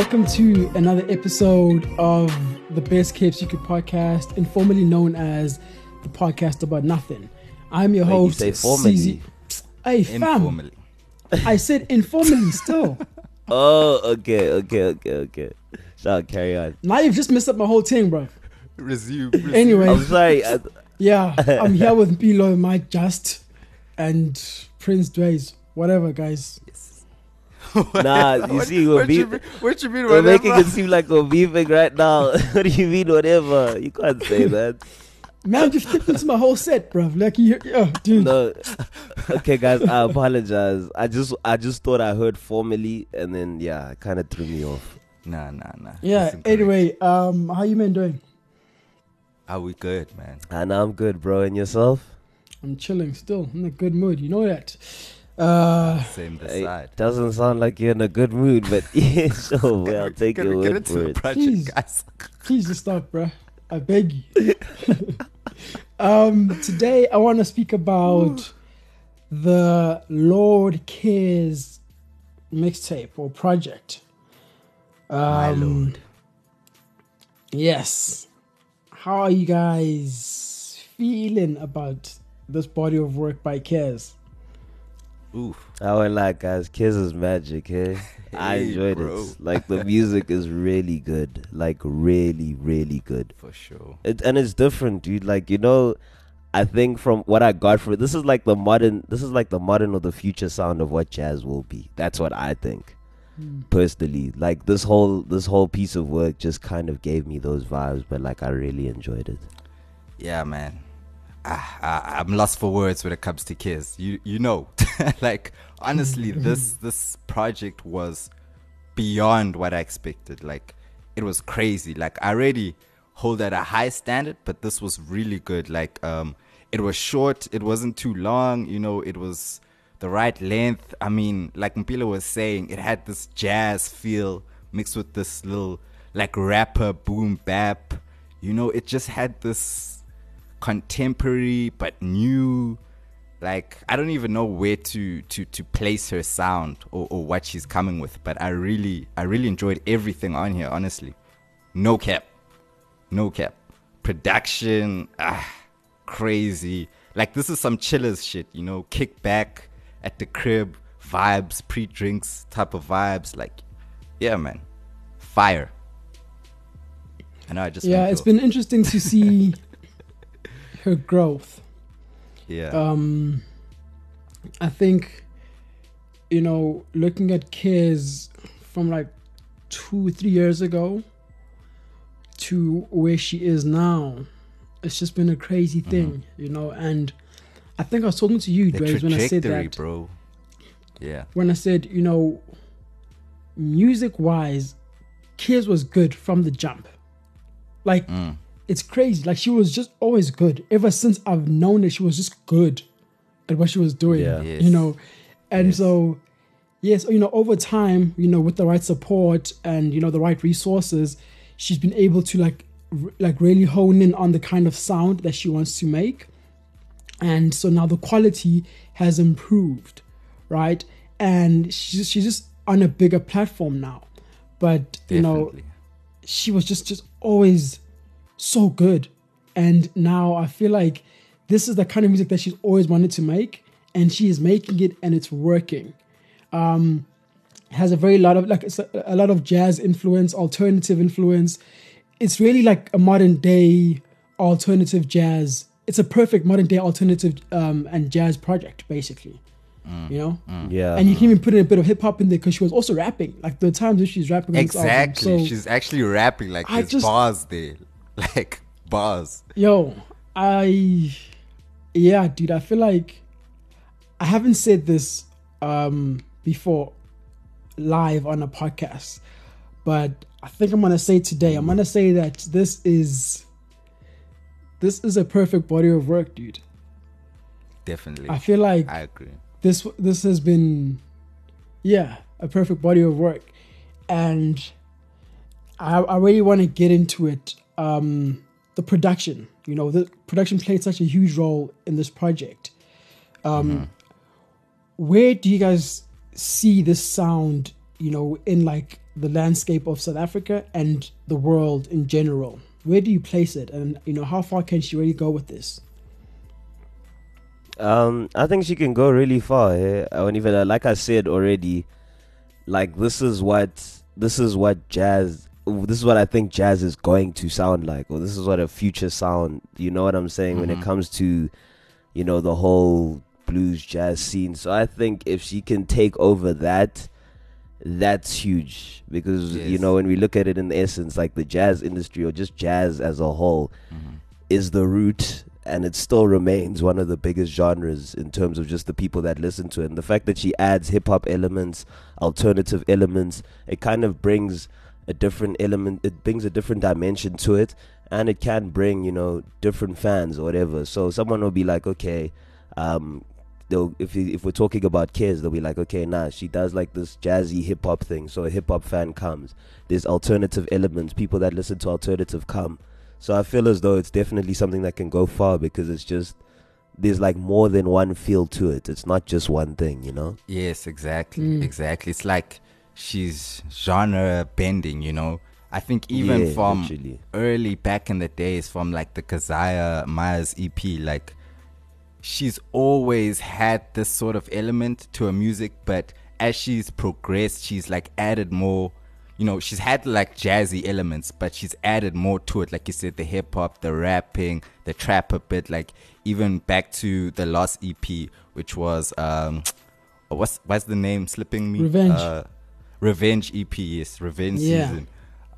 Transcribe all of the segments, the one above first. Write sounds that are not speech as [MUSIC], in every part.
welcome to another episode of the Best Kept Secret podcast, informally known as the podcast about nothing. I'm your Wait, you host, say formally? CZ. Hey, fam. I said informally still. [LAUGHS] Oh, okay, okay, okay, okay. Shall carry on. now you've just messed up my whole thing, bro. Resume. [LAUGHS] resume. Anyway, I'm sorry. I, yeah, I'm here [LAUGHS] with Bilo, Mike Just, and Prince Dways. Whatever, guys. Nah, you What- see, we're, what, you beef, mean, what you mean? we're making it seem like we're beefing right now. [LAUGHS] what do you mean, whatever? You can't say [LAUGHS] that. Man, just stepped into my whole set, bro. Like, you, oh, dude. No. Okay, guys, I apologize. I just, I just thought I heard formally, and then yeah, it kind of threw me off. Nah, nah, nah. Yeah. Anyway, um, how you men doing? Are we good, man? And I'm good, bro. And yourself? I'm chilling still. I'm in a good mood. You know that. Uh, Same this Hey, doesn't sound like you're in a good mood, but [LAUGHS] yeah, sure, well, I'll take Can your we word for the it. project, Jeez. guys? please just stop, bruh. I beg you. [LAUGHS] um, today I want to speak about [SIGHS] the Lordkez mixtape or project. Um, My lord. Yes. How are you guys feeling about this body of work by Kez? Oof. I won't guys. Kez is magic, hey? [LAUGHS] I enjoyed bro. it. Like the music is really good, like really, really good. For sure. It, and it's different, dude. Like you know, I think from what I got from it, this is like the modern. This is like the modern or the future sound of what jazz will be. That's what I think hmm. personally. Like this whole this whole piece of work just kind of gave me those vibes, but like I really enjoyed it. Yeah, man. I, I'm lost for words when it comes to Kez. You you know, [LAUGHS] like honestly, this this project was beyond what I expected. Like it was crazy. Like I already hold at a high standard, but this was really good. Like um, it was short. It wasn't too long. You know, it was the right length. I mean, like Mpila was saying, it had this jazz feel mixed with this little like rapper boom bap. You know, it just had this contemporary but new. Like i don't even know where to to to place her sound or, or what she's coming with but i really i really enjoyed everything on here honestly. No cap. No cap. Production ah crazy. Like this is some chillers shit you know? Kick back at the crib vibes pre-drinks type of vibes. Like yeah man. Fire. I know i just Yeah, it's off. been interesting to see [LAUGHS] her growth. yeah. Um i think you know looking at Kez from like two three years ago to where she is now it's just been a crazy thing you know and i think i was talking to you Dwayne, when i said that bro. Yeah. when i said you know music wise Kez was good from the jump. Like Mm. It's crazy. Like she was just always good. Ever since I've known her, she was just good at what she was doing. Yeah. Yes. You know, and Yes. so yes, you know, over time, you know, with the right support and you know the right resources, she's been able to like r- like really hone in on the kind of sound that she wants to make, and so now the quality has improved, right? And she's she's just on a bigger platform now, but you know she was just just always so good. And now i feel like this is the kind of music that she's always wanted to make and she is making it and it's working. Um has a very lot of like it's a, a lot of jazz influence alternative influence. It's really like a modern day alternative jazz. It's a perfect modern day alternative um and jazz project basically you know? Yeah. and you can even put in a bit of hip hop in there because she was also rapping. Like the times that she's rapping on album. exactly. So- she's actually rapping like I there's just- bars there [LAUGHS] like bars Yo, I yeah, dude, I feel like I haven't said this um before live on a podcast, but I think I'm gonna say today. I'm gonna say that this is this is a perfect body of work, dude. definitely I feel like i agree this this has been yeah a perfect body of work and i, I really want to get into it um the production you know the production played such a huge role in this project um where do you guys see this sound you know in like the landscape of South Africa and the world in general? Where do you place it, and you know how far can she really go with this? Um, I think she can go really far. Eh? And even uh, like I said already, like this is what this is what jazz. This is what I think jazz is going to sound like, or this is what a future sound. You know what I'm saying when it Mhm. comes to, you know, the whole blues jazz scene. So I think if she can take over that, that's huge because you know when we look at it in essence, like the jazz industry or just jazz as a whole, Mhm. is the root and it still remains one of the biggest genres in terms of just the people that listen to it. And the fact that she adds hip hop elements, alternative elements, it kind of brings a different element, it brings a different dimension to it. And it can bring, you know, different fans or whatever. So someone will be like, okay, um, they'll, if, if we're talking about Kez, they'll be like, okay, nah, she does like this jazzy hip hop thing. So a hip hop fan comes. There's alternative elements. People that listen to alternative come. So I feel as though it's definitely something that can go far because it's just there's like more than one feel to it. It's not just one thing, you know. Yes, exactly, Mm. exactly. It's like she's genre bending, you know. I think even Yeah, from literally. early back in the days, from like the Kazaya Myers EP, like she's always had this sort of element to her music, but as she's progressed, she's like added more. You know, she's had like jazzy elements, but she's added more to it. Like you said, the hip hop, the rapping, the trap a bit. Like even back to the last EP, which was um, what's what's the name slipping me? Revenge. Uh, Revenge EP, yes, Revenge Yeah. season.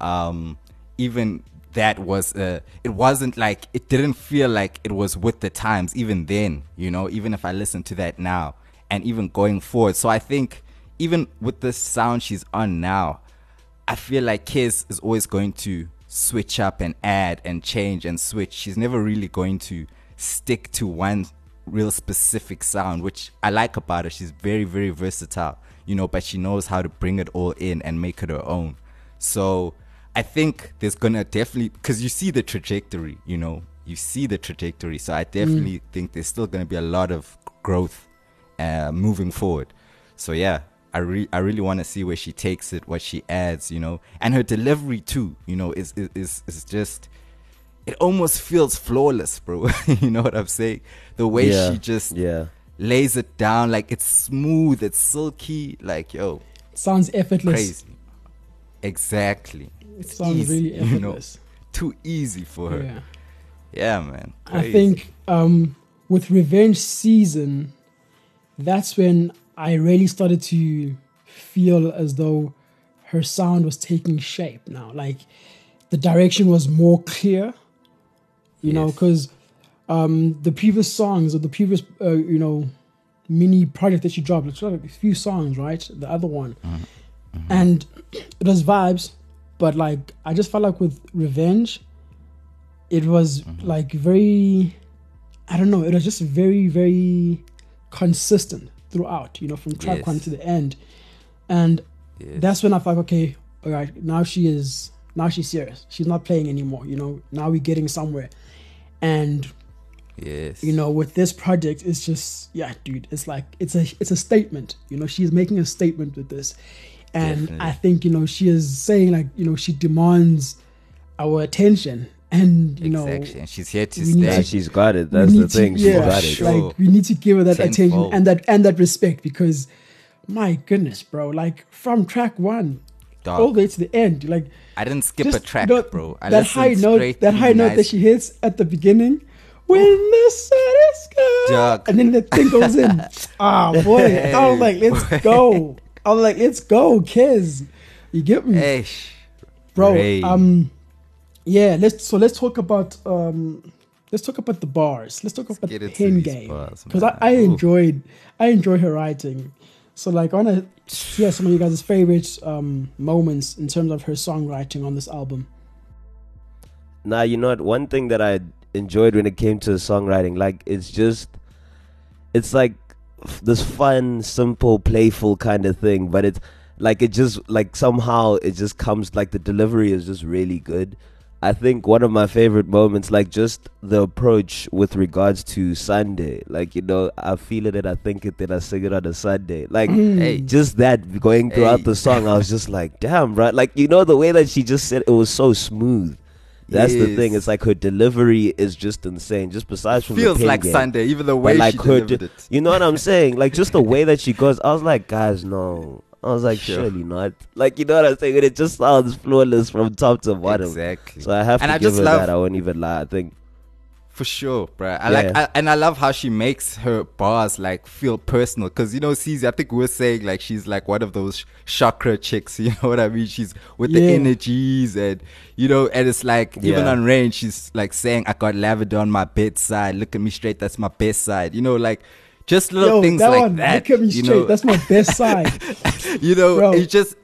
Um, even that was uh, it wasn't like it didn't feel like it was with the times even then you know even if i listen to that now and even going forward so i think even with the sound she's on now i feel like Kez is always going to switch up and add and change and switch she's never really going to stick to one real specific sound which i like about her she's very very versatile you know but she knows how to bring it all in and make it her own so I think there's gonna definitely because you see the trajectory, you know, you see the trajectory. So I definitely think there's still gonna be a lot of growth uh, moving forward. So yeah, I re- I really want to see where she takes it, what she adds, you know, and her delivery too, you know, is is is, is just. It almost feels flawless, bro. [LAUGHS] you know what I'm saying? The way yeah, she just yeah, lays it down, like it's smooth, it's silky, like yo, Sounds effortless. crazy. Exactly. It sounds easy, really [LAUGHS] you know, effortless. too easy for her. Yeah. Yeah, man. I think um, with Revenge season, that's when I really started to feel as though her sound was taking shape now. Like the direction was more clear, you know, because um, the previous songs or the previous, uh, you know, mini project that she dropped, it's like a few songs, right? The other one. And it was vibes, but like I just felt like with Revenge, it was like very i don't know it was just very very consistent throughout you know from track Yes. one to the end and Yes. that's when i thought okay all right now she is now she's serious she's not playing anymore you know now we're getting somewhere and yes. you know with this project it's just yeah dude it's like it's a it's a statement you know she's making a statement with this and Definitely. i think you know she is saying like you know she demands our attention and you know exactly. And she's here to we need yeah, stay. to- she's got it. That's the need to- thing. She's yeah, got it. Sure. Like we need to give her that attention and that and that respect because my goodness, bro, like from track one Dog. all the way to the end, like I didn't skip a track, bro. I that high note, that through high note that she hits at the beginning. When the sun is gone, Dog. and then the thing goes in. [LAUGHS] Ah, boy, I was like, let's Hey, go. I was like, let's go, Kez. You get me? Hey, sh- bro Ray. um yeah let's so let's talk about um let's talk about the bars let's talk about the into pen game because I, man. I enjoyed i enjoy her writing so like i want to hear some of you guys' favorite um moments in terms of her songwriting on this album Nah, you know what? One thing that I enjoyed when it came to songwriting, like it's just, it's like this fun, simple, playful kind of thing. But it's like it just like somehow it just comes like the delivery is just really good. I think one of my favorite moments, like just the approach with regards to Sunday, like you know, I feel it and I think it, then I sing it on a Sunday, like mm. Hey. just that going throughout Hey. the song, I was just like, damn, right, like you know the way that she just said it was so smooth. That's the thing. It's like her delivery is just insane. Just besides from Feels like game. Sunday, even the way like she delivered de- it. you know what I'm saying? Like just the way that she goes, I was like, guys, no. I was like, Sure. surely not. Like you know what I'm saying? It just sounds flawless from top to bottom. Exactly. So I have And to I give her love- that. I won't even lie. I think For sure, bro. I Yeah. like, I, and I love how she makes her bars like feel personal. Cause you know, CZ, I think we are saying like she's like one of those chakra chicks. [LAUGHS] You know what I mean? She's with the Yeah. energies and you know, and it's like even on rain, she's like saying, "I got lavender on my bedside. Look at me straight. That's my best side." You know, like just little Yo, things that like one, that. look at me you straight. know? That's my best [LAUGHS] side. you know, Bro. it just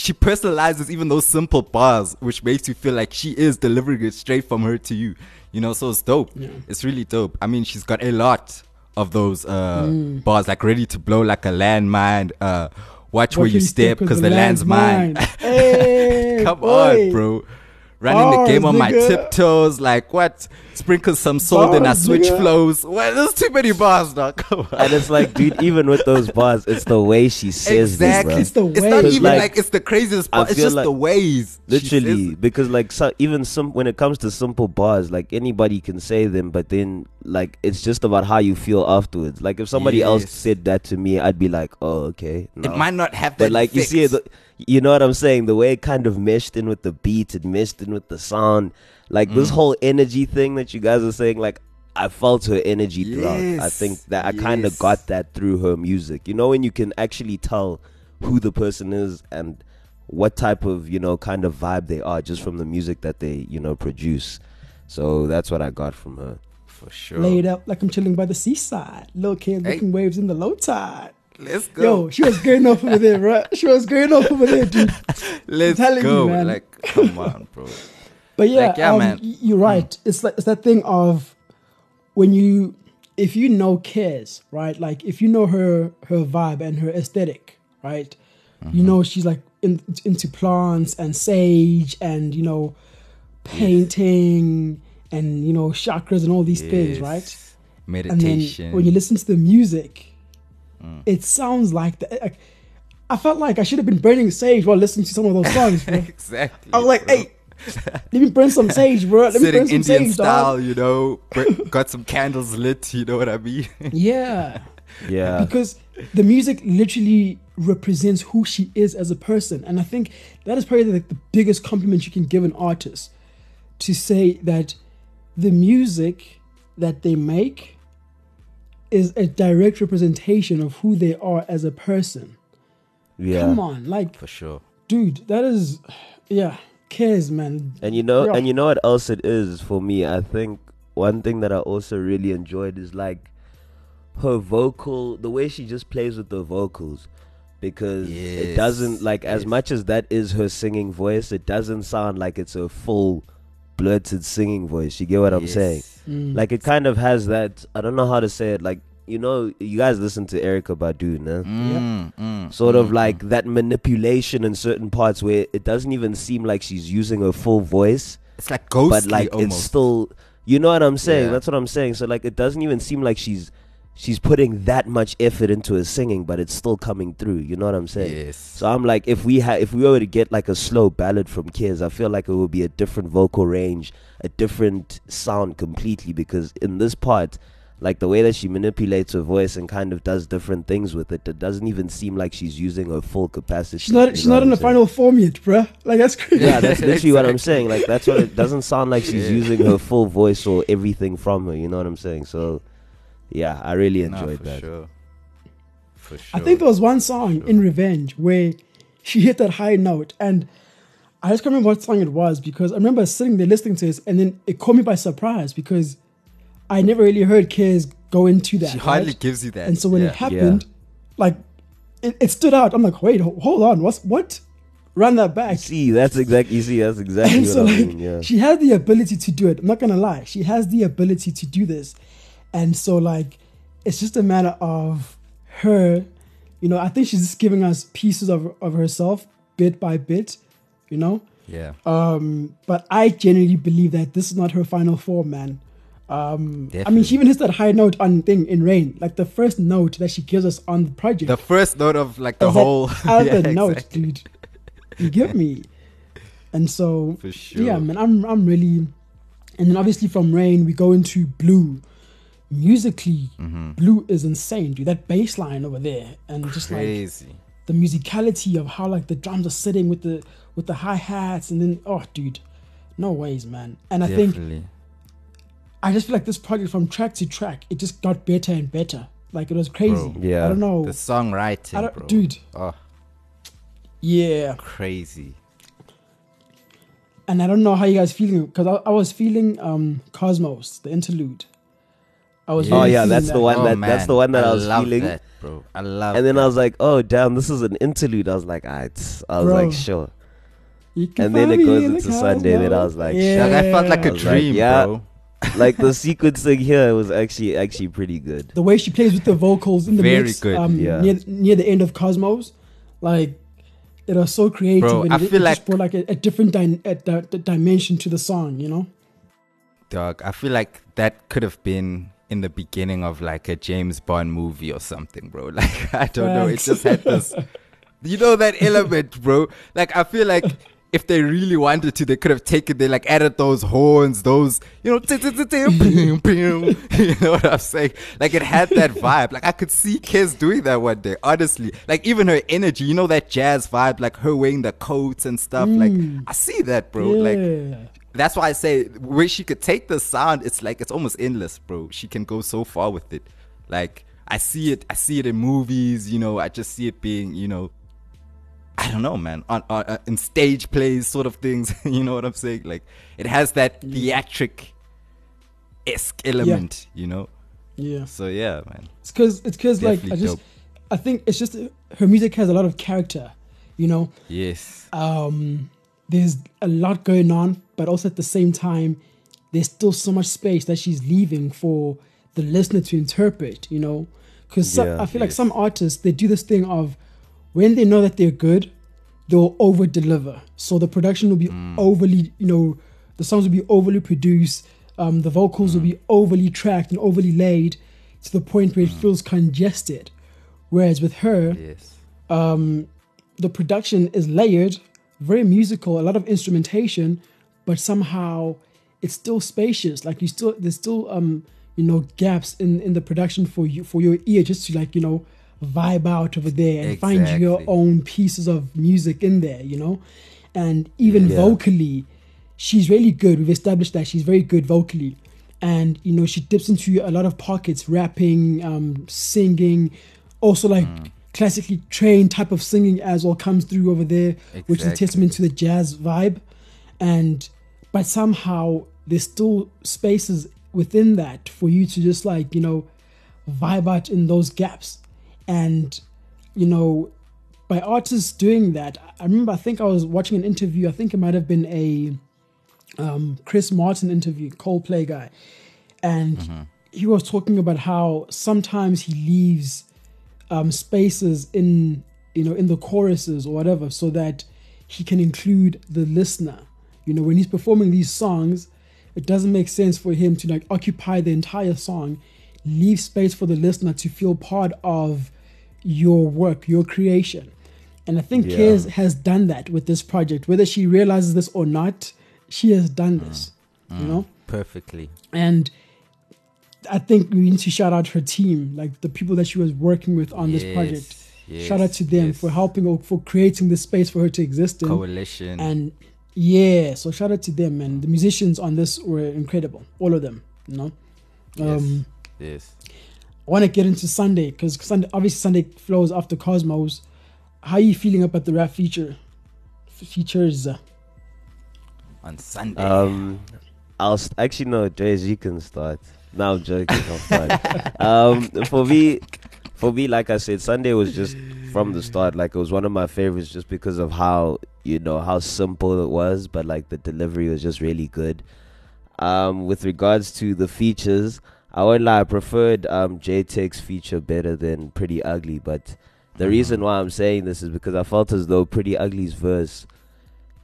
she personalizes even those simple bars, which makes you feel like she is delivering it straight from her to you. You know, so it's dope. Yeah. It's really dope. I mean, she's got a lot of those uh, Mm. bars, like ready to blow like a landmine. Uh, watch where Watch you step because the land's mine. [LAUGHS] Hey, Come boy. on, bro. Running the game Bars, on my tiptoes, like what? Sprinkle some salt, then I switch nigga. flows. Well, there's too many bars, dog. [LAUGHS] Come on. and it's like, dude, even with those bars, it's the way she says exactly. this, It's the It's not even Like, like, it's the craziest part. It's just like- the ways. she says Literally, because like so, even some when it comes to simple bars, like anybody can say them, but then like it's just about how you feel afterwards. Like if somebody else said that to me, I'd be like, oh okay. no. It might not have that. But like you see, the, you know what I'm saying? The way it kind of meshed in with the beat, it meshed in with the sound. Like this Mm. whole energy thing that you guys are saying, like I felt her energy throughout. I think that I kind of got that through her music. You know, when you can actually tell who the person is and what type of you know kind of vibe they are just from the music that they you know produce. So that's what I got from her. for sure. Laid out like I'm chilling by the seaside. Little kids Hey. making waves in the low tide. Let's go. Yo, she was going off over there, right? She was going off over there, dude. [LAUGHS] Let's you, go. man. Like, come on, bro. [LAUGHS] But yeah, Like, yeah, um, man. you're right. It's like it's that thing of when you if you know Kez, right? Like if you know her her vibe and her aesthetic, right? Mm-hmm. You know she's like in, into plants and sage and you know painting and you know chakras and all these things, Yes. right? And Meditation. then when you listen to the music, Mm. it sounds like that. Like, I felt like I should have been burning sage while listening to some of those songs, bro. [LAUGHS] exactly. I was like, bro. hey, let me burn some sage, bro. Let me Sitting burn some Indian sage, style, dog. you know, got some candles lit. You know what I mean? [LAUGHS] Yeah, Yeah, because the music literally represents who she is as a person, and I think that is probably like the biggest compliment you can give an artist to say that the music that they make is a direct representation of who they are as a person. yeah. Come on, like, For sure. dude, that is, yeah, Kez, man. And you know, Yeah. and you know what else it is for me. I think one thing that I also really enjoyed is like her vocal, the way she just plays with the vocals, because it doesn't like as yes. much as that is her singing voice. It doesn't sound like it's a full blurted singing voice. You get what I'm saying? Mm. Like it kind of has that. I don't know how to say it. Like you know, you guys listen to Erykah Badu, no? Mm, mm, sort of mm, like that manipulation in certain parts where it doesn't even seem like she's using her full voice It's like ghostly but like almost. it's still you know what i'm saying Yeah. that's what i'm saying so like it doesn't even seem like she's she's putting that much effort into her singing but it's still coming through you know what i'm saying yes. so i'm like if we had if we were to get like a slow ballad from Kez i feel like it would be a different vocal range a different sound completely because in this part like the way that she manipulates her voice and kind of does different things with it, it doesn't even seem like she's using her full capacity. She's not. She's not in the final form yet, bruh. Like that's crazy. Yeah, that's [LAUGHS] literally what I'm saying. Like that's what it doesn't sound like she's Yeah. using her full voice or everything from her. You know what I'm saying? So, yeah, I really No, enjoyed for that. Sure. For sure. I think there was one song in Revenge where she hit that high note, and I just can't remember what song it was because I remember sitting there listening to this, and then it caught me by surprise because I never really heard Kez go into that. she hardly gives you that. And so when yeah. it happened, like it, it stood out. I'm like, wait, hold on, what's what? Run that back. See, that's exactly. You see, that's exactly And what so I like mean. Yeah. she has the ability to do it. I'm not gonna lie. She has the ability to do this. And so like it's just a matter of her, you know, I think she's just giving us pieces of of herself bit by bit, you know? Yeah. Um, but I genuinely believe that this is not her final form, man. Um, I mean, she even hits that high note on thing in Rain, like the first note that she gives us on the project. The first note of like the whole [LAUGHS] other Yeah, note, exactly. dude. You get me? And so, For sure. yeah, man, I'm I'm really, and then obviously from Rain we go into Blue. Musically, Mm-hmm. Blue is insane, dude. That bass line over there, and just like the musicality of how like the drums are sitting with the with the hi hats, and then oh, dude, no ways, man. And I think I just feel like this project from track to track, it just got better and better. Like it was crazy. Bro. Yeah. I don't know, the songwriting, I don't- bro. dude. Oh, yeah. crazy. And I don't know how you guys feeling because I, I was feeling um Cosmos, the interlude. I was. Yeah. Oh really yeah, feeling that's the that. one Oh, that that's the one that I, was love feeling. that, bro. I love. And then that. I was like, oh damn, this is an interlude. I was like, alright. I was Bro. like, sure. And then it goes into Sunday, then I was like, yeah. Like, I felt like a was like, dream, yeah. bro. [LAUGHS] like the sequencing here was actually actually pretty good. the way she plays with the vocals in the Very mix, good. um, Yeah. near near the end of Cosmos, like it was so creative. Bro, and I it, feel it just like- brought like a, a different dy- a, di- di- dimension to the song, you know. Dog, I feel like that could have been in the beginning of like a James Bond movie or something, bro. [LAUGHS] Like I don't know, it just had this, you know, that element, bro. Like I feel like if they really wanted to, they could have taken, they like added those horns, those, you know, [LAUGHS] [LAUGHS] you know what I'm saying? Like it had that vibe. Like I could see Kez doing that one day, honestly. Like even her energy, you know, that jazz vibe, like her wearing the coats and stuff. Like mm. I see that, bro. Like. That's why I say where she could take the sound, it's like it's almost endless, bro. She can go so far with it. Like I see it, I see it in movies. You know, I just see it being, you know, I don't know, man, on, on uh, in stage plays, sort of things. [LAUGHS] you know what I'm saying? Like it has that theatric esque element. You know, yeah. so yeah, man. It's because it's because like I just dope. I think it's just her music has a lot of character, you know. Yes, Um, there's a lot going on, but also at the same time, there's still so much space that she's leaving for the listener to interpret, you know. Because Yeah. I feel like some artists they do this thing of when they know that they're good, they'll over deliver. So the production will be Mm. overly, you know, the songs will be overly produced, um, the vocals will be Mm. overly tracked and overly laid to the point where it feels congested. Whereas with her, yes, um, the production is layered, very musical, a lot of instrumentation, but somehow it's still spacious. Like you still there's still um you know gaps in in the production for you for your ear just to like you know vibe out over there and find your own pieces of music in there. You know, and even Yeah. vocally, she's really good. We've established that she's very good vocally. And you know she dips into a lot of pockets, rapping, um, singing, also like Mm. classically trained type of singing as well comes through over there, which is a testament to the jazz vibe. And but somehow there's still spaces within that for you to just like you know vibe out in those gaps. And you know, by artists doing that, I remember I think I was watching an interview. I think it might have been a um, Chris Martin interview, Coldplay guy, and he was talking about how sometimes he leaves um, spaces in you know in the choruses or whatever so that he can include the listener. You know, when he's performing these songs, it doesn't make sense for him to like occupy the entire song, leave space for the listener to feel part of your work, your creation. And I think Yeah. Kez has done that with this project. Whether she realizes this or not, she has done mm. this. You know? Mm. perfectly. And I think we need to shout out her team, like the people that she was working with on this project. Yes, shout out to them yes. for helping or for creating this space for her to exist in. coalition. And yeah, so shout out to them and the musicians on this were incredible, all of them. You know, yes, um, yes. I want to get into Sunday because Sunday, obviously Sunday flows after Cosmos. How are you feeling about the rap feature? F- Features. on Sunday. Um, I'll st- actually no, Jay Z can start. No, I'm joking. I'm fine. [LAUGHS] um, for me, for me, like I said, Sunday was just from the start. Like it was one of my favorites, just because of how you know how simple it was, but like the delivery was just really good. Um, with regards to the features, I won't lie, I preferred um J Tech's feature better than Priddy Ugly, but the Mhm. reason why I'm saying this is because I felt as though Priddy Ugly's verse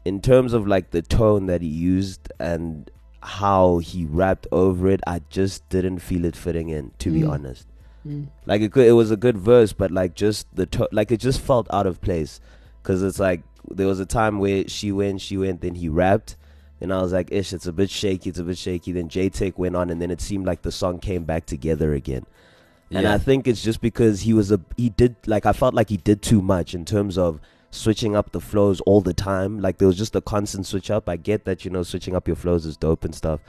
in terms of like the tone that he used and how he rapped over it, I just didn't feel it fitting in. To be Mm. honest, Mm. like it could, it was a good verse, but like just the to- like it just felt out of place. Cause it's like there was a time where she went, she went, then he rapped, and I was like, ish, it's a bit shaky, it's a bit shaky. Then J Tech went on, and then it seemed like the song came back together again. And Yeah. I think it's just because he was a he did like I felt like he did too much in terms of switching up the flows all the time. Like there was just a constant switch up. I get that you know switching up your flows is dope and stuff,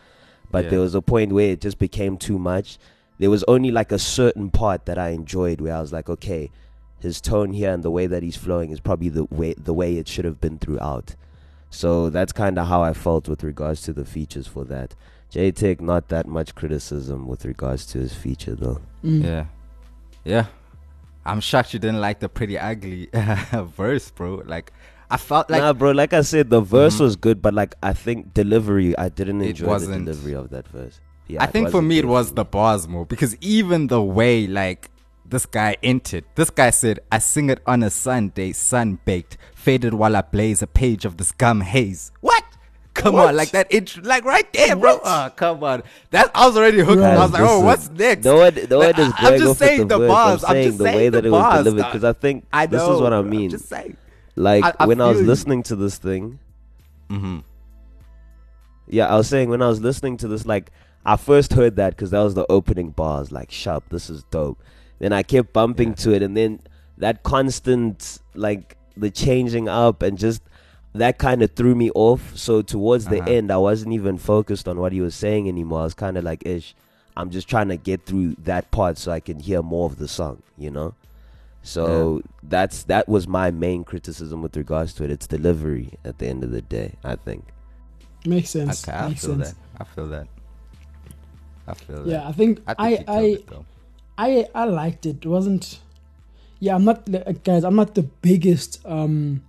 but Yeah. there was a point where it just became too much. There was only like a certain part that I enjoyed where I was like, okay, his tone here and the way that he's flowing is probably the way the way it should have been throughout. So that's kind of how I felt with regards to the features for that. J Tech, not that much criticism with regards to his feature though. Mm. Yeah. Yeah. I'm shocked you didn't like the Priddy Ugly [LAUGHS] verse, bro. Like I felt like nah, bro. Like I said, the verse Mhm. was good, but like I think delivery, I didn't enjoy the delivery of that verse. Yeah, I think for me it was the bars more because even the way like this guy entered, this guy said, "I sing it on a Sunday, sun baked, faded while I blaze a page of this gum haze." What? Come What? on, like that intro, like right there, bro. Oh, come on. That I was already hooked. I was like, oh, what's next? No one, no one is I'm just saying the, the bars. I'm I'm saying just the saying way the that it was delivered because I think I this is what I I'm mean. just saying. Like I- I when I was you. listening to this thing, Mm-hmm. yeah, I was saying when I was listening to this, like I first heard that because that was the opening bars, like sharp, this is dope. Then I kept bumping Yeah. to it, and then that constant, like the changing up, and just that kind of threw me off. So towards the Uh-huh. end, I wasn't even focused on what he was saying anymore. I was kind of like, ish, I'm just trying to get through that part so I can hear more of the song, you know. So that's that was my main criticism with regards to it. It's delivery at the end of the day, I think. Makes sense. Okay, I Makes feel sense. that. I feel that. I feel that. Yeah, I think I think I I, it. I I liked it. It wasn't. Yeah, I'm not guys. I'm not the biggest um,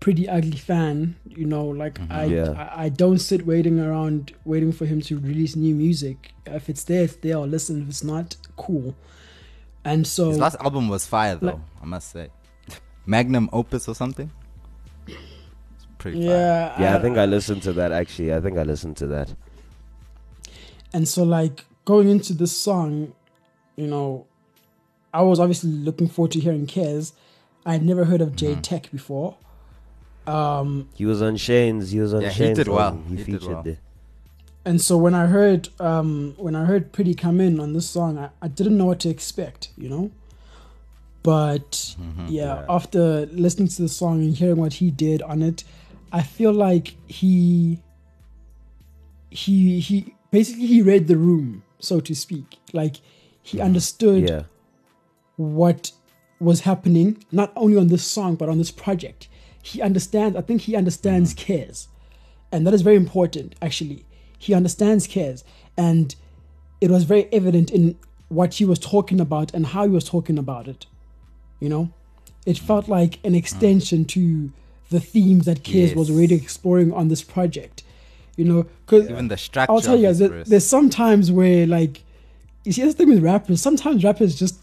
Priddy Ugly fan. You know, like I, Yeah. I I don't sit waiting around waiting for him to release new music. If it's there, it's there. I'll listen. If it's not, cool. And so His last album was fire though, like- I must say. [LAUGHS] Magnum Opus or something. It's pretty fire. yeah, Yeah, I think I listened to that actually. I think I listened to that. And so, like, going into this song, you know, I was obviously looking forward to hearing Kez. I had never heard of Mm-hmm. Tech before. Um, He was on Shane's. He was on Yeah, he did well. He, He featured well. there. and so when I heard um, when I heard Priddy come in on this song, I, I didn't know what to expect, you know. But Mm-hmm. yeah, Yeah. after listening to the song and hearing what he did on it, I feel like he he he basically he read the room, so to speak. Like he mm-hmm. understood Yeah. what was happening, not only on this song, but on this project. He understands, I think he understands mm-hmm. Kez. And that is very important, actually. He understands Kez. And it was very evident in what he was talking about and how he was talking about it. You know? It felt like an extension mm. to the themes that Kez was already exploring on this project. You know, because Even the structure. I'll tell you guys, there, there's some times where like you see this thing with rappers. Sometimes rappers just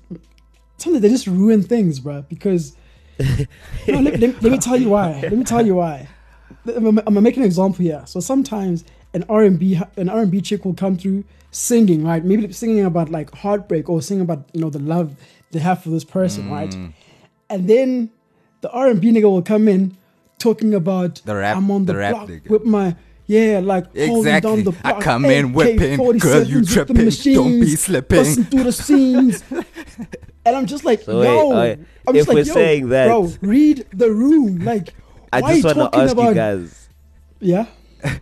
sometimes they just ruin things, bro. Because [LAUGHS] no, let, let- let me tell you why. Let me tell you why. I'm, I'm gonna make an example here. So sometimes an R and B an R and B chick will come through singing, right? Maybe singing about like heartbreak or singing about you know the love they have for this person, right? Mm. And then the R and B nigga will come in talking about The rap- I'm on the, the rap block nigga. with my yeah, like holding down Exactly. the I come in whipping, girl, you AK-47s with the tripping, don't be slipping. busting through the scenes. [LAUGHS] and I'm just like, So wait, yo, alright, I'm if just like, we're yo, saying that- bro, read the room. Like, I why just want to ask about? you guys. Yeah, [LAUGHS]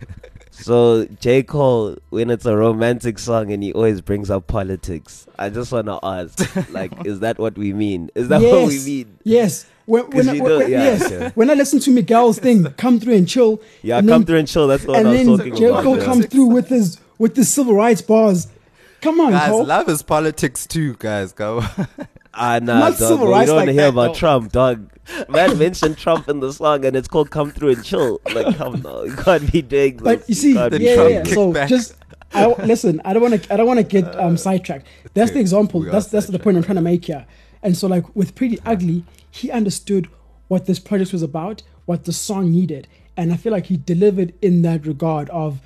So J Cole, when it's a romantic song and he always brings up politics, I just want to ask, like, [LAUGHS] is that what we mean? Is that what we Yes. mean? yes. When, 'Cause when, I, when, yeah, yes, okay. [LAUGHS] when I listen to Miguel's thing, come through and chill. Yeah, and come then, through and chill. That's what and I was then talking J. about. Cole yeah. comes through with his with his civil rights bars. Come on, Guys, Cole. love is politics too, guys. Go. Ah, [LAUGHS] nah, Not dog. civil but We don't want like to hear that, about though. Trump, dog. Man mentioned Trump in the song, and it's called "Come Through and Chill." Like, come on, you can't be doing this. But you see, yeah, yeah, yeah. So kickback. just I, listen. I don't want to. I don't want to get um, sidetracked. That's the example. That's that's the point I'm trying to make here. And so, like with Priddy Ugly, he understood what this project was about, what the song needed, and I feel like he delivered in that regard of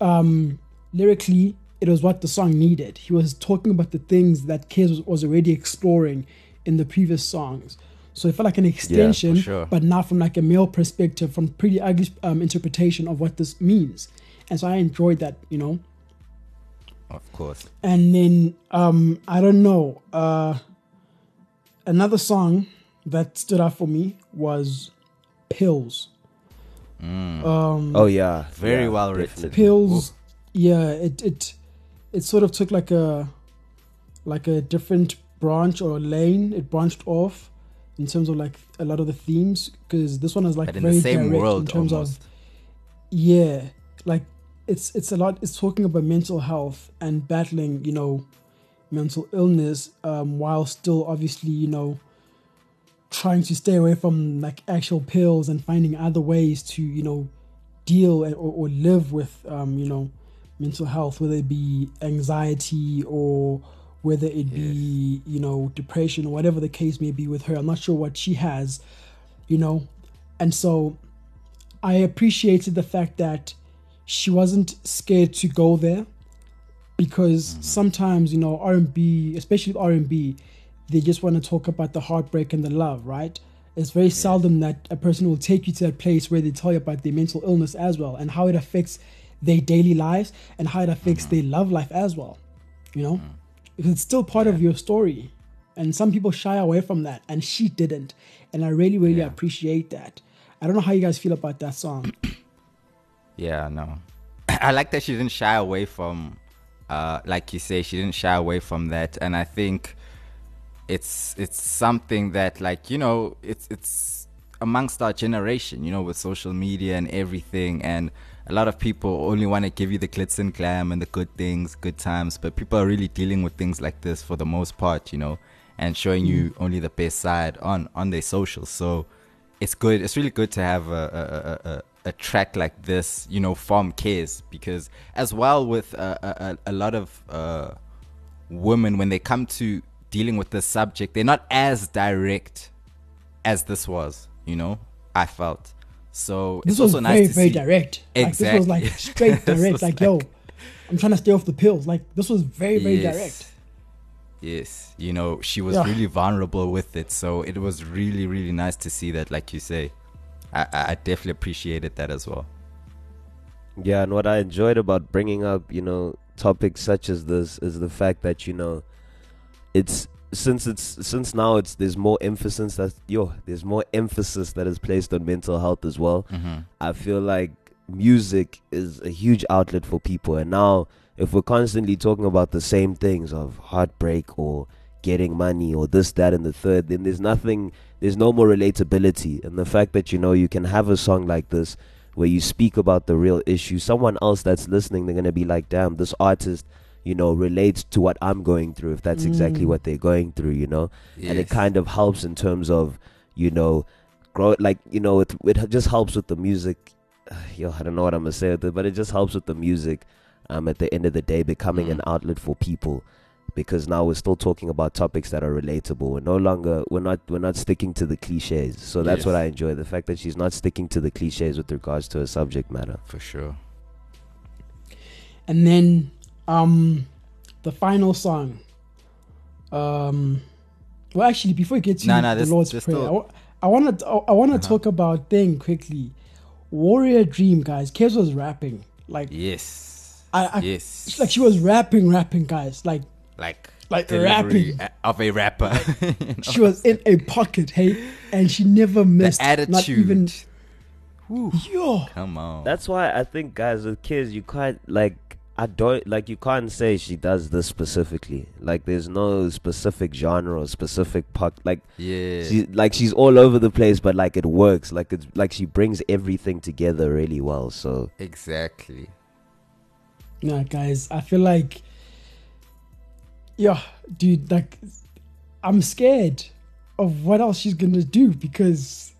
um, lyrically, it was what the song needed. He was talking about the things that Kez was, was already exploring in the previous songs. So it felt like an extension, sure. but not from like a male perspective, from Priddy Ugly um, interpretation of what this means. And so I enjoyed that, you know. Of course. And then um, I don't know. Uh, another song that stood out for me was Pills. Um, Oh yeah, Very yeah, well written. definitely. pills yeah it it it sort of took like a like a different branch or lane it branched off in terms of like a lot of the themes because this one is like But in very the same direct world in terms almost. of yeah like it's it's a lot it's talking about mental health and battling you know mental illness um while still obviously you know trying to stay away from like actual pills and finding other ways to you know deal or, or live with um you know mental health whether it be anxiety or whether it be you know depression or whatever the case may be with her. I'm not sure what she has you know. And so i appreciated the fact that she wasn't scared to go there because sometimes you know r&b especially r&b they just want to talk about the heartbreak and the love right? It's very seldom that a person will take you to that place where they tell you about their mental illness as well and how it affects their daily lives and how it affects their love life as well you know? Because it's still part of your story and some people shy away from that and she didn't and i really really Yeah. appreciate that. I don't know how you guys feel about that song. [COUGHS] Yeah, no. [COUGHS] I like that she didn't shy away from, uh, like you say, she didn't shy away from that, and I think it's it's something that, like you know, it's it's amongst our generation, you know, with social media and everything, and a lot of people only want to give you the glitz and glam and the good things, good times, but people are really dealing with things like this for the most part, you know, and showing you only the best side on on their socials. So it's good. It's really good to have a a, a, a, a track like this, you know, from Kez because as well with uh, a, a, a lot of uh, women when they come to dealing with this subject, they're not as direct as this was. You know, I felt so. this it's was also very nice to very see. direct like this was like [LAUGHS] straight [LAUGHS] direct was like, yo i'm trying to stay off the pills like this was very very Yes. direct Yes, you know, she was Yeah. really vulnerable with it, so it was really, really nice to see that. Like you say, I, I I definitely appreciated that as well. Yeah, and what I enjoyed about bringing up, you know, topics such as this is the fact that you know, it's since it's since now it's there's more emphasis that yo there's more emphasis that is placed on mental health as well. Mm-hmm. I feel like music is a huge outlet for people, and now if we're constantly talking about the same things of heartbreak or getting money or this, that, and the third, then there's nothing, there's no more relatability. And the fact that you know you can have a song like this where you speak about the real issue, someone else that's listening, they're gonna be like, damn, this artist. You know, relates to what I'm going through if that's exactly Mm. what they're going through, you know? and it kind of helps in terms of you know grow like you know it, it just helps with the music [SIGHS] yo i don't know what i'm gonna say with it but it just helps with the music um at the end of the day becoming an Mm. outlet for people because now we're still talking about topics that are relatable we're no longer we're not we're not sticking to the cliches so that's what i enjoy the fact that she's not sticking to the cliches with regards to a subject matter for sure. and then um the final song um well actually before we get to No, no, the there's- lord's there's prayer still- i want to i want to Uh-huh. talk about thing quickly warrior dream guys Kez was rapping like Yes. I- I- yes. like she was rapping rapping guys like like like delivery rapping. of a rapper. [LAUGHS] you know? she was in a pocket hey and she never the missed attitude. not even Whew. yo Come on. That's why I think guys with Kez you can't like I don't like you can't say she does this specifically. Like there's no specific genre or specific puck like yeah. she like she's all over the place but like it works. Like it's like she brings everything together really well. So exactly. Nah, guys, I feel like, yeah, dude, like, I'm scared of what else she's gonna do because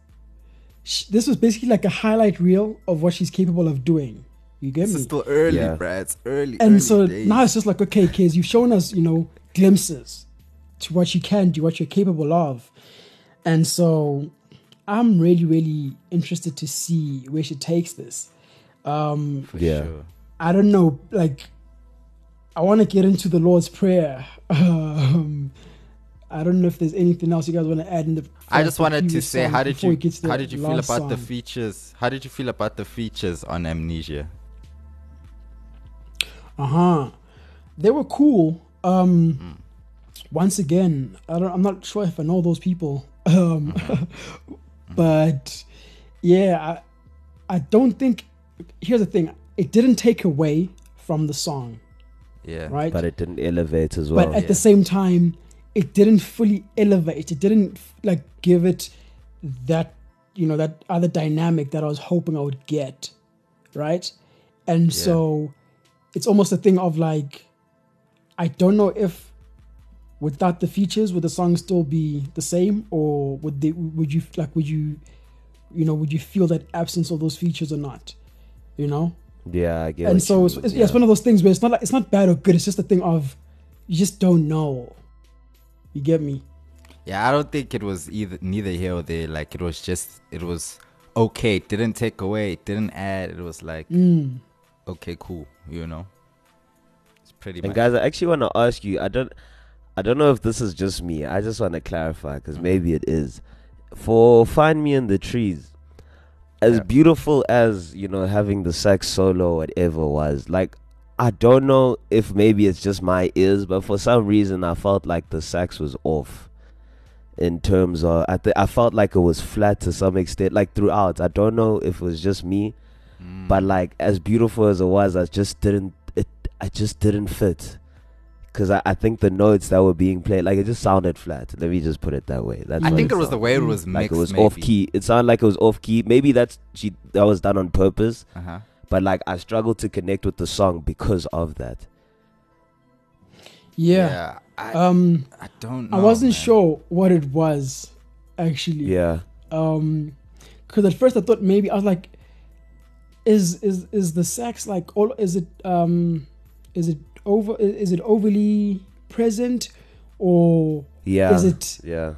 sh- this was basically like a highlight reel of what she's capable of doing. You get This me? is still early, Yeah. bruh. It's early. and early so days. now it's just like, okay, Kez, you've shown us, you know, glimpses to what you can do, what you're capable of, and so I'm really, really interested to see where she takes this. Um, For Yeah. sure. I don't know, like, I want to get into the Lord's Prayer. Um, I don't know if there's anything else you guys want to add in the. I just wanted to say, how did before you it gets to how did you feel last about the features? How did you feel about the features on Amnesia? Uh huh. They were cool. Um, Hmm. once again, I don't. I'm not sure if I know those people. Um, Mm-hmm. [LAUGHS] but yeah, I, I don't think. Here's the thing. It didn't take away from the song, Yeah. right? But it didn't elevate as well. but at yeah. the same time it didn't fully elevate it didn't like give it that you know that other dynamic that i was hoping i would get right and so it's almost a thing of like i don't know if without the features would the song still be the same or would they would you like would you you know would you feel that absence of those features or not you know yeah, I get. and so it's, mean, it's, yeah, it's one of those things where it's not like it's not bad or good. It's just a thing of you just don't know. You get me? Yeah, I don't think it was either neither here or there. Like it was just it was okay. It didn't take away. It didn't add. It was like Mm. Okay, cool. You know. It's pretty And much. guys, I actually want to ask you. I don't. I don't know if this is just me. I just want to clarify because Mhm. maybe it is. For "Find Me in the Trees," as Yeah. beautiful as you know having the sax solo, or whatever was like. I don't know if maybe it's just my ears, but for some reason I felt like the sax was off. In terms of, I th- I felt like it was flat to some extent, like throughout. I don't know if it was just me, Mm. but like as beautiful as it was i just didn't it i just didn't fit because I, I think the notes that were being played like it just sounded flat let me just put it that way that's I think it was the way it was like mixed. it was maybe. off key it sounded like it was off key maybe that's she that was done on purpose Uh-huh. but like i struggled to connect with the song because of that Yeah. I, Um, I don't. know, I wasn't man. sure what it was actually. yeah Um, because at first I thought maybe I was like, is is is the sax like all? Is it um, is it over? Is it overly present, or yeah is it? yeah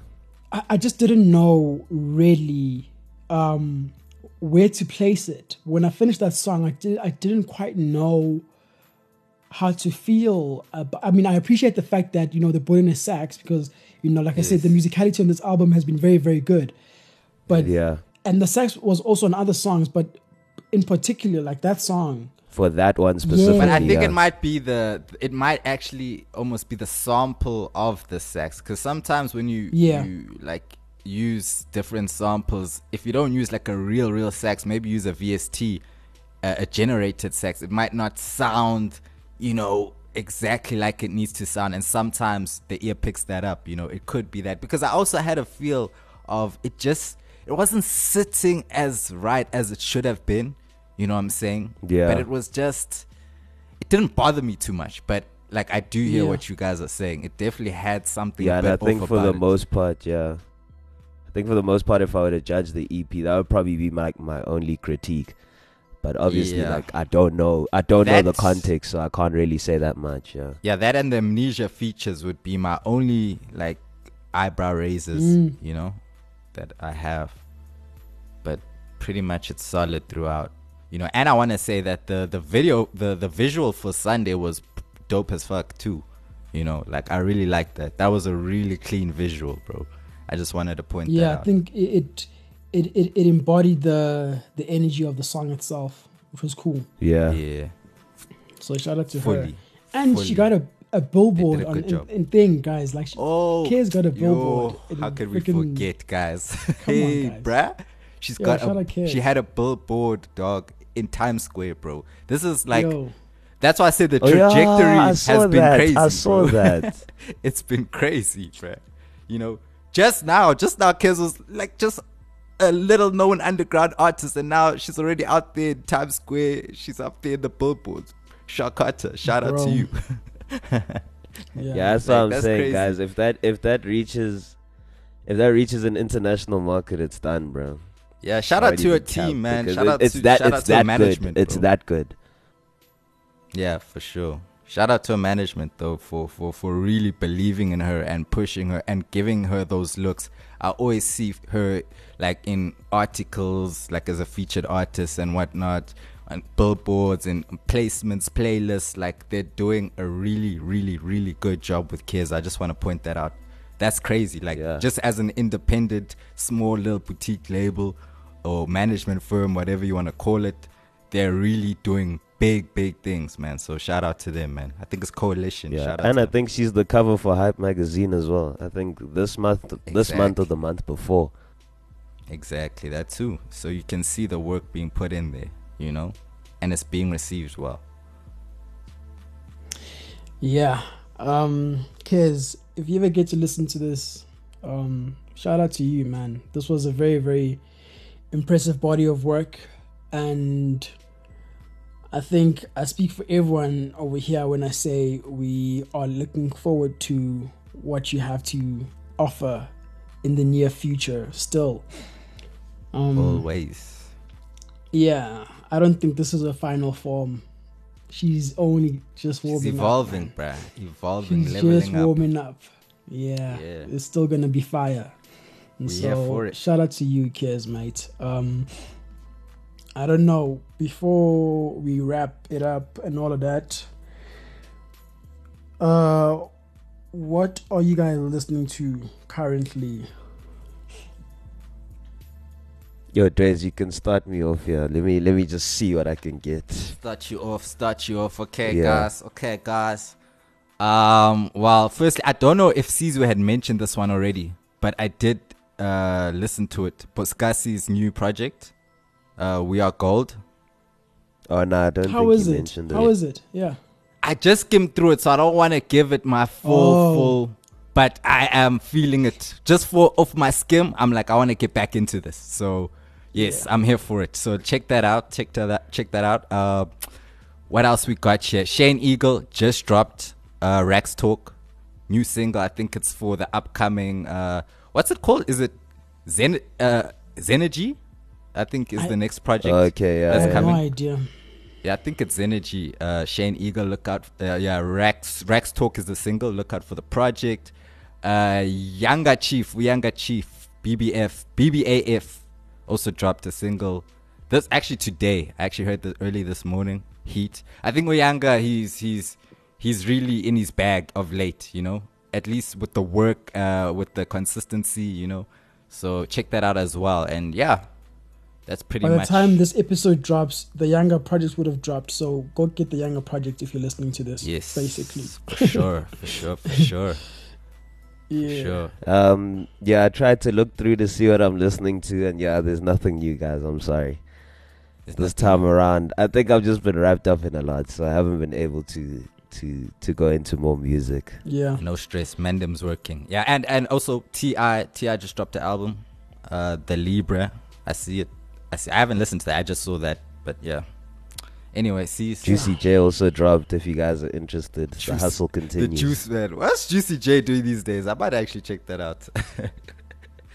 I, I just didn't know really um, where to place it. When I finished that song, I did I didn't quite know how to feel. About, I mean, I appreciate the fact that you know they put in a sax because you know, like I said, the musicality on this album has been very very good. But yeah and the sax was also on other songs, but in particular, like that song. for that one specifically But I think yeah. it might be the. It might actually almost be the sample of the sax, because sometimes when you Yeah. you like use different samples, if you don't use like a real real sax, maybe use a VST, uh, a generated sax, it might not sound, you know, exactly like it needs to sound. And sometimes the ear picks that up. You know, it could be that because I also had a feel of it just it wasn't sitting as right as it should have been. You know what I'm saying? Yeah. But it was just it didn't bother me too much. But like I do hear Yeah. what you guys are saying. It definitely had something. yeah a and i think for the it. most part yeah i think for the most part if i were to judge the ep that would probably be my, my only critique but obviously Yeah. like i don't know i don't know the context so i can't really say that much yeah Yeah, that and the amnesia features would be my only like eyebrow raisers, Mm. you know, that I have. But pretty much it's solid throughout. You know, and I want to say that the the video the the visual for Sunday was dope as fuck too. You know, like I really liked that. That was a really clean visual, bro. I just wanted to point that Yeah, I out. think it it, it it embodied the the energy of the song itself, which was cool. yeah yeah, So shout out to her. And fully. she got a, a billboard They a on in, in thing, guys. Like she, Oh, Kay's got a billboard. in how could we freaking- forget, guys? Come [LAUGHS] on, hey, guys. bruh. She's Yo, got a, she had a billboard, dog, in Times Square, bro. This is like Yo, that's why I said the Oh, yeah, trajectory has saw been that. crazy. I saw bro. that. [LAUGHS] it's been crazy, bruh. You know, just now, just now, Kez was like just a little known underground artist, and now she's already out there in Times Square. She's up there in the billboards. Charcotta, shout out to you. [LAUGHS] [LAUGHS] yeah. yeah that's Like, what i'm that's saying crazy. guys if that if that reaches if that reaches an international market it's done bro Yeah, shout out to her team, man. Shout it- out it's to that shout it's out to that management. good it's bro. that good Yeah, for sure. Shout out to her management though for, for, for really believing in her and pushing her and giving her those looks. I always see her like in articles, like as a featured artist and whatnot, on billboards and placements, playlists. Like they're doing a really, really, really good job with kids. I just want to point that out. That's crazy. Like Yeah. just as an independent, small little boutique label or management firm, whatever you want to call it, they're really doing big, big things, man. So shout out to them, man. I think it's coalition. Yeah, Shout out and I them. think she's the cover for Hype magazine as well. I think this month, this month or the month before. exactly that too. So you can see the work being put in there, you know, and it's being received well. Yeah. Um, Kez, if you ever get to listen to this, um, shout out to you, man. This was a very, very impressive body of work. And I think I speak for everyone over here when I say we are looking forward to what you have to offer in the near future still. Um, Always. Yeah, I don't think this is a final form. She's only just warming She's up, evolving, man. bruh. Evolving, She's just up. warming up. Yeah, Yeah. it's still gonna be fire. And We so, here for it. shout out to you, Kez, mate. Um, I don't know. Before we wrap it up and all of that, uh, what are you guys listening to currently? Yo, Drez, you can start me off here. Let me let me just see what I can get. Start you off, start you off. Okay, Yeah. guys. Okay, guys. Um, well, firstly, I don't know if Caesar had mentioned this one already, but I did uh listen to it. Boskasi's new project, uh, We Are Gold. Oh no, I don't How think is you it? mentioned How it. is it? Yeah. I just skimmed through it, so I don't want to give it my full, Oh. full. But I am feeling it just for off my skim. I'm like, I want to get back into this. So yes, Yeah. I'm here for it. So check that out. Check that. Check that out. Uh, what else we got here? Shane Eagle just dropped uh, Rax Talk, new single. I think it's for the upcoming. Uh, what's it called? Is it Zen uh, Zenergy? I think is I- the next project. Okay, yeah, I That's have yeah. no idea. Yeah, I think it's Energy. Uh, Shane Eagle, look out. Uh, yeah, Rex Rex Talk is the single. Look out for the project. Uh, Yanga Chief, Yanga Chief, BBF, BBAF also dropped a single. This actually today. I actually heard this early this morning. Heat. I think Uyanga, he's he's he's really in his bag of late. You know, at least with the work, uh, with the consistency. You know, so check that out as well. And yeah, that's pretty By the much. time this episode drops, the Yanga project would have dropped. So go get the Yanga project if you're listening to this. Yes. basically. For sure, for sure, for [LAUGHS] sure, Yeah. sure. Um, yeah, I tried to look through to see what I'm listening to, and yeah, there's nothing new, guys. I'm sorry. There's This nothing- time around, I think I've just been wrapped up in a lot, so I haven't been able to to to go into more music. Yeah. No stress. Mandem's working. Yeah, and and also Ti Ti just dropped the album, uh, the Libra. I see it. I see. I haven't listened to that. I just saw that. But yeah. Anyway, see. Juicy J also dropped. If you guys are interested, the Juice- hustle The. Juice Man. What's Juicy J doing these days? I might actually check that out. [LAUGHS]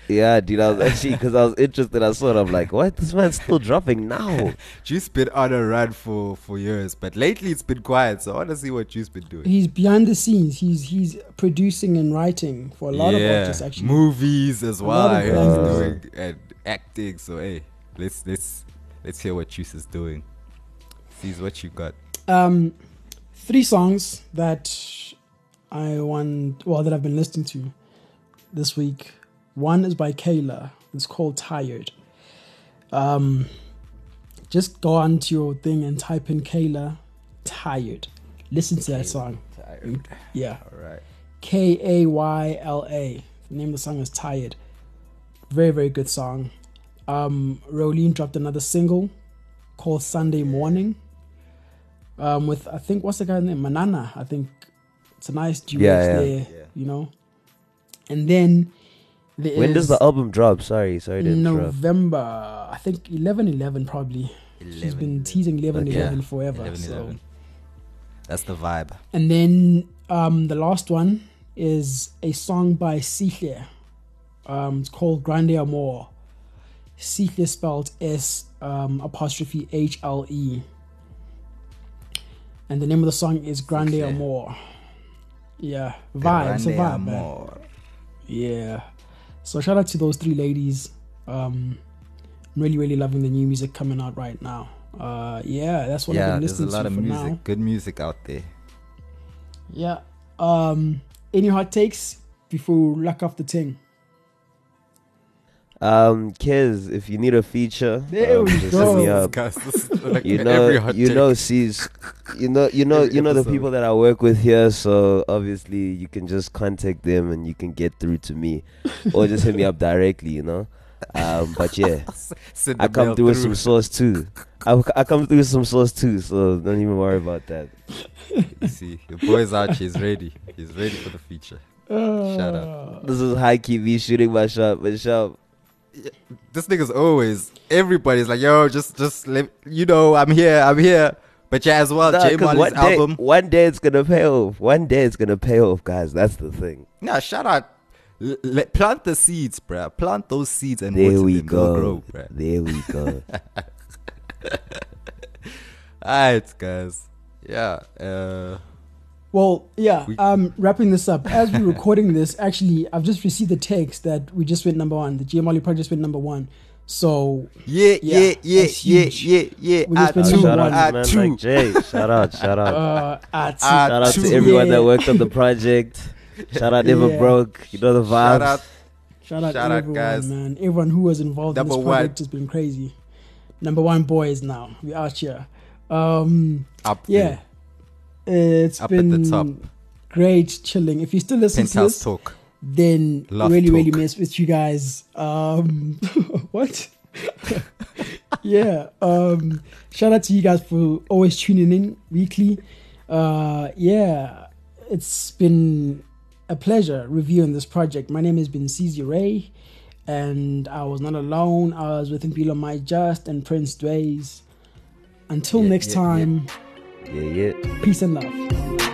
Yeah, dude, I was actually because I was interested. I saw it. I'm like, what? This man's still dropping now. [LAUGHS] Juice been on a run for for years, but lately it's been quiet. So I want to see what Juice been doing. He's behind the scenes. He's he's producing and writing for a lot of artists actually. movies as well. lot of I heard brands. he's doing and acting. So hey, let's let's let's hear what Juice is doing. Sees what you got. Um, three songs that I want, well, that I've been listening to this week. One is by Kayla. It's called Tired. Um, just go onto your thing and type in Kayla Tired. Listen to that song. Tired. Yeah. All right. K A Y L A. The name of the song is Tired. Very, very good song. Um, Rowlene dropped another single called Sunday Morning. Um, with I think what's the guy's name? Manana. I think it's a nice duet Yeah, yeah. there. Yeah. You know. And then there when does the album drop? Sorry, sorry to interrupt. November. I think eleven eleven probably. She's been teasing eleven Okay. eleven forever. 11, so. 11. That's the vibe. And then um, the last one is a song by Sihle. Um, it's called Grande Amor. Sihle spelled S um, apostrophe H L E. and the name of the song is Grande Okay. Amor. Yeah, vibe. It's a vibe, man. Yeah. So shout out to those three ladies. Um, I'm really, really loving the new music coming out right now. Uh, yeah, that's what I've Yeah, been there's a listening lot to of for music, now. good music out there. Yeah. Um, any hot takes before we lock off the thing? Um, Kez, if you need a feature, There um, we just hit go. me up. Guys, like You [LAUGHS] know, you take. know, sees, you know, you know, Every you know the people that I work with here. So obviously, you can just contact them and you can get through to me, or just hit me up directly. You know. Um, but yeah, [LAUGHS] Send I come mail through with some sauce too. I, I come through with some sauce too, so don't even worry about that. You see, the boy's out. He's ready. He's ready for the feature. Shut up. This is high key me shooting my shot, but shot. This nigga's always. Everybody's like, yo, just, just let you know, I'm here, I'm here. But yeah, as well, Nah, J 'cause Molly's one day, album. one day it's gonna pay off. One day it's gonna pay off, guys. That's the thing. Nah, shout out. L- let- plant the seeds, bruh. Plant those seeds and There we them. Go. grow, bruh. There we go. [LAUGHS] Alright, guys. Yeah. Uh, Well, yeah. We- Um, wrapping this up as we're recording this, actually, I've just received the text that we just went number one. The GMLE project just went number one. So yeah, Yeah, yeah, yeah, yeah, yeah, yeah. We just I been number too, shout one. out I to too. like Jay. Shout out, shout out. [LAUGHS] uh, at Ah, shout out two. to everyone Yeah. that worked on the project. Shout out Never Yeah. Broke. You know the vibes. Shout out. Shout out, Shout out, everyone, guys. man. Everyone who was involved Number in this one. project has been crazy. Number one boys now. We out here. Um, Up yeah. It's Up been great chilling. If you still listen to this, talk. then Love really, really talk. miss with you guys. Um, [LAUGHS] what? [LAUGHS] yeah. Um, shout out to you guys for always tuning in weekly. Uh, yeah, it's been a pleasure reviewing this project. My name has been CZ Ray, and I was not alone. I was with Impilo My Just and Prince Dways. Until Yeah, next yeah, yeah. Yeah, yeah. Peace and love.